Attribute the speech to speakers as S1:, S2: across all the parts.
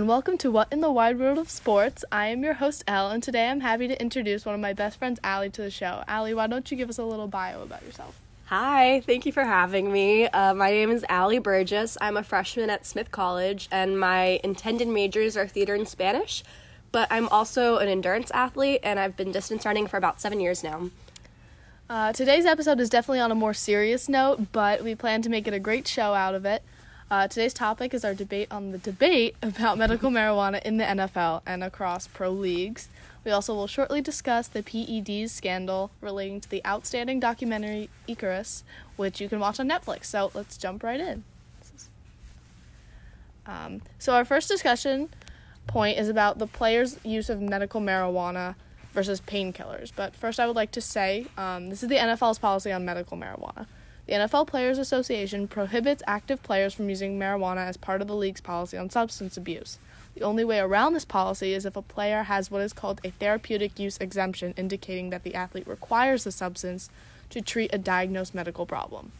S1: And welcome to What in the Wide World of Sports. I am your host, Elle, and today I'm happy to introduce one of my best friends, Allie, to the show. Allie, why don't you give us a little bio about yourself?
S2: Hi, thank you for having me. Uh, my name is Allie Burgess. I'm a freshman at Smith College, and my intended majors are theater and Spanish. But I'm also an endurance athlete, and I've been distance running for about seven years now.
S1: Uh, today's episode is definitely on a more serious note, but we plan to make it a great show out of it. Uh, today's topic is our debate on the debate about medical marijuana in the NFL and across pro leagues. We also will shortly discuss the PEDs scandal relating to the outstanding documentary Icarus, which you can watch on Netflix. So let's jump right in. Um, so, our first discussion point is about the players' use of medical marijuana versus painkillers. But first, I would like to say um, this is the NFL's policy on medical marijuana. The NFL Players Association prohibits active players from using marijuana as part of the league's policy on substance abuse. The only way around this policy is if a player has what is called a therapeutic use exemption, indicating that the athlete requires the substance to treat a diagnosed medical problem.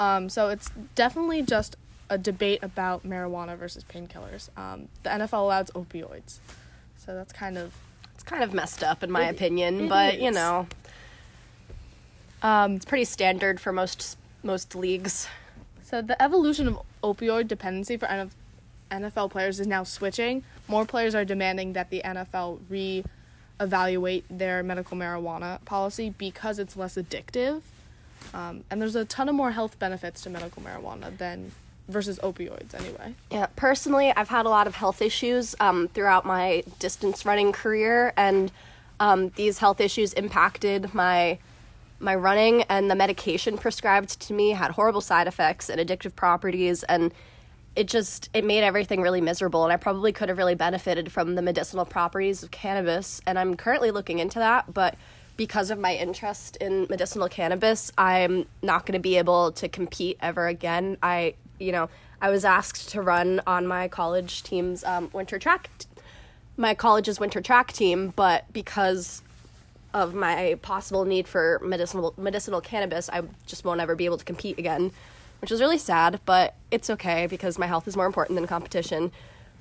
S1: Um, so it's definitely just a debate about marijuana versus painkillers. Um, the NFL allows opioids, so that's kind of
S2: It's kind of messed up, in my
S1: It-
S2: opinion,
S1: it
S2: but you know,
S1: um,
S2: it's pretty standard for most most leagues.
S1: So the evolution of opioid dependency for NF- NFL players is now switching. More players are demanding that the NFL re-evaluate their medical marijuana policy because it's less addictive, um, and there's a ton of more health benefits to medical marijuana than versus opioids anyway.
S2: Yeah, personally, I've had a lot of health issues um, throughout my distance running career, and um, these health issues impacted my my running. And the medication prescribed to me had horrible side effects and addictive properties, and it just it made everything really miserable. And I probably could have really benefited from the medicinal properties of cannabis, and I'm currently looking into that, but. Because of my interest in medicinal cannabis, I'm not going to be able to compete ever again. I you know, I was asked to run on my college team's um, winter track, t- my college's winter track team, but because of my possible need for medicinal medicinal cannabis, I just won't ever be able to compete again, which is really sad. But it's okay because my health is more important than competition.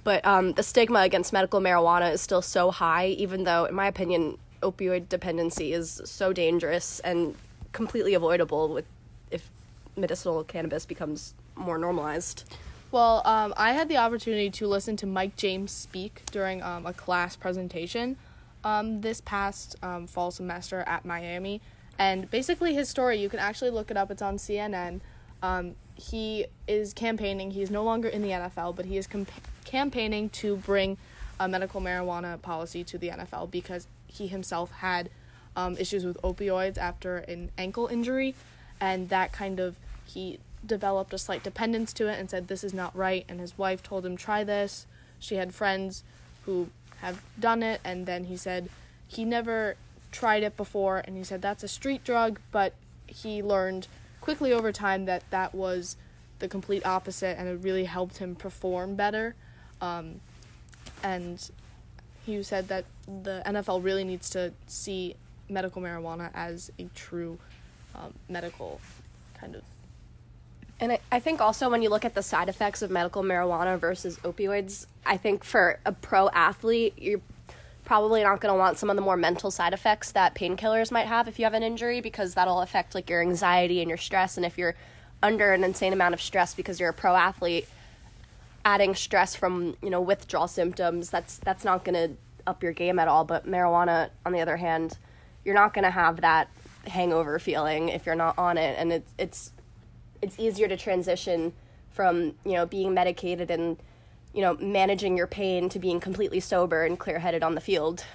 S2: But um, the stigma against medical marijuana is still so high, even though, in my opinion, opioid dependency is so dangerous and completely avoidable with if medicinal cannabis becomes more normalized.
S1: Well, um, I had the opportunity to listen to Mike James speak during um, a class presentation um, this past um, fall semester at Miami. And basically, his story, you can actually look it up, it's on CNN. Um, he is campaigning, he's no longer in the NFL, but he is comp- campaigning to bring a medical marijuana policy to the NFL because he himself had um, issues with opioids after an ankle injury. And that kind of, he developed a slight dependence to it and said this is not right and his wife told him try this she had friends who have done it and then he said he never tried it before and he said that's a street drug but he learned quickly over time that that was the complete opposite and it really helped him perform better. Um, and he said that the NFL really needs to see medical marijuana as a true um, medical kind of
S2: And I, I think also when you look at the side effects of medical marijuana versus opioids, I think for a pro athlete, you're probably not going to want some of the more mental side effects that painkillers might have if you have an injury because that'll affect like your anxiety and your stress. And if you're under an insane amount of stress because you're a pro athlete, adding stress from you know withdrawal symptoms, that's that's not going to up your game at all. But marijuana, on the other hand, you're not going to have that hangover feeling if you're not on it, and it's it's it's easier to transition from you know being medicated and you know managing your pain to being completely sober and clear-headed on the field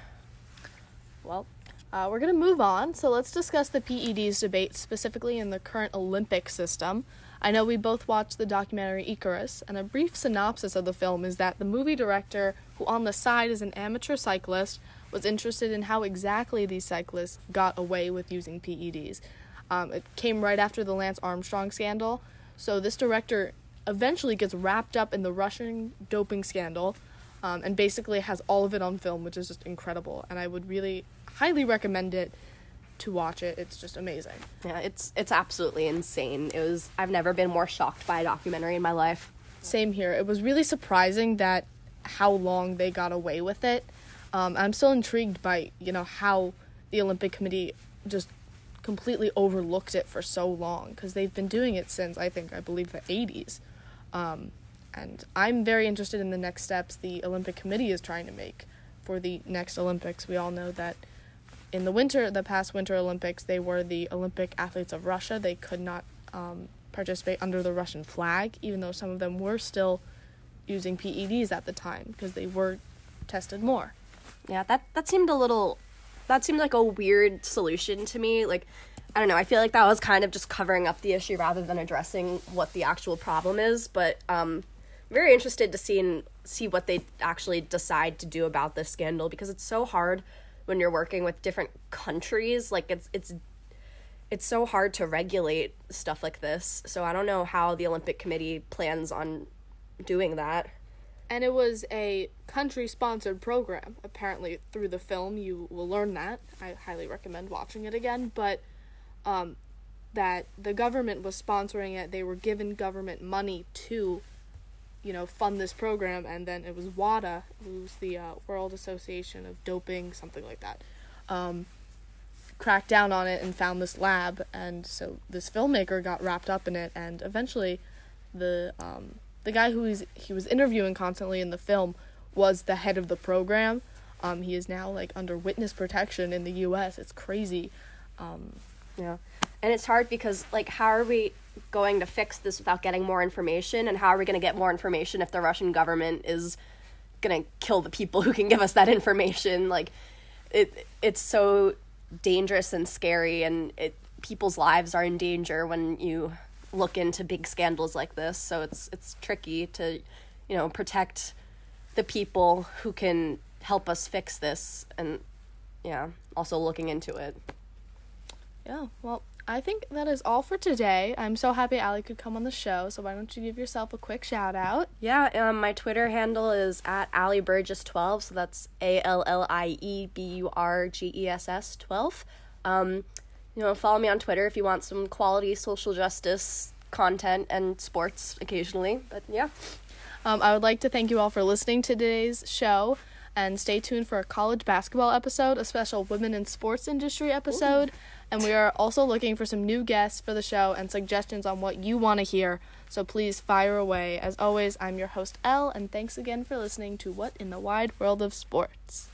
S1: Well, uh, we're going to move on. So let's discuss the PEDs debate specifically in the current Olympic system. I know we both watched the documentary Icarus, and a brief synopsis of the film is that the movie director, who on the side is an amateur cyclist, was interested in how exactly these cyclists got away with using PEDs. Um, it came right after the Lance Armstrong scandal, so this director eventually gets wrapped up in the Russian doping scandal um, and basically has all of it on film, which is just incredible. And I would really highly recommend it to watch it. It's just amazing.
S2: yeah it's it's absolutely insane it was i've never been more shocked by a documentary in my life
S1: Same here. It was really surprising that how long they got away with it. Um, I'm still intrigued by you know how the Olympic Committee just completely overlooked it for so long because they've been doing it since I think I believe the 80s. Um, and I'm very interested in the next steps the Olympic Committee is trying to make for the next Olympics. We all know that in the winter, the past Winter Olympics, they were the Olympic athletes of Russia. They could not um, participate under the Russian flag, even though some of them were still using PEDs at the time because they were tested more.
S2: Yeah, that that seemed a little that seemed like a weird solution to me. Like I don't know, I feel like that was kind of just covering up the issue rather than addressing what the actual problem is, but um very interested to see and see what they actually decide to do about this scandal because it's so hard when you're working with different countries. Like it's it's it's so hard to regulate stuff like this. So I don't know how the Olympic Committee plans on doing that.
S1: And it was a country sponsored program. Apparently, through the film, you will learn that. I highly recommend watching it again. But um, that the government was sponsoring it, they were given government money to you know, fund this program, and then it was WADA, who's the uh, World Association of Doping, something like that, um, cracked down on it and found this lab, and so this filmmaker got wrapped up in it, and eventually, the um, the guy who he's, he was interviewing constantly in the film was the head of the program. Um, he is now like under witness protection in the U.S. It's crazy. Um,
S2: yeah, and it's hard because like, how are we? going to fix this without getting more information and how are we going to get more information if the Russian government is going to kill the people who can give us that information like it it's so dangerous and scary and it people's lives are in danger when you look into big scandals like this so it's it's tricky to you know protect the people who can help us fix this and yeah also looking into it
S1: yeah well I think that is all for today. I'm so happy Allie could come on the show. So why don't you give yourself a quick shout out?
S2: Yeah, um, my Twitter handle is at Allie Burgess 12. So that's A L L I E B U R G E S S 12. Um, you know, follow me on Twitter if you want some quality social justice content and sports occasionally. But yeah.
S1: Um, I would like to thank you all for listening to today's show and stay tuned for a college basketball episode, a special women in sports industry episode. Ooh and we are also looking for some new guests for the show and suggestions on what you want to hear. So please fire away. As always, I'm your host, Elle, and thanks again for listening to What in the Wide World of Sports.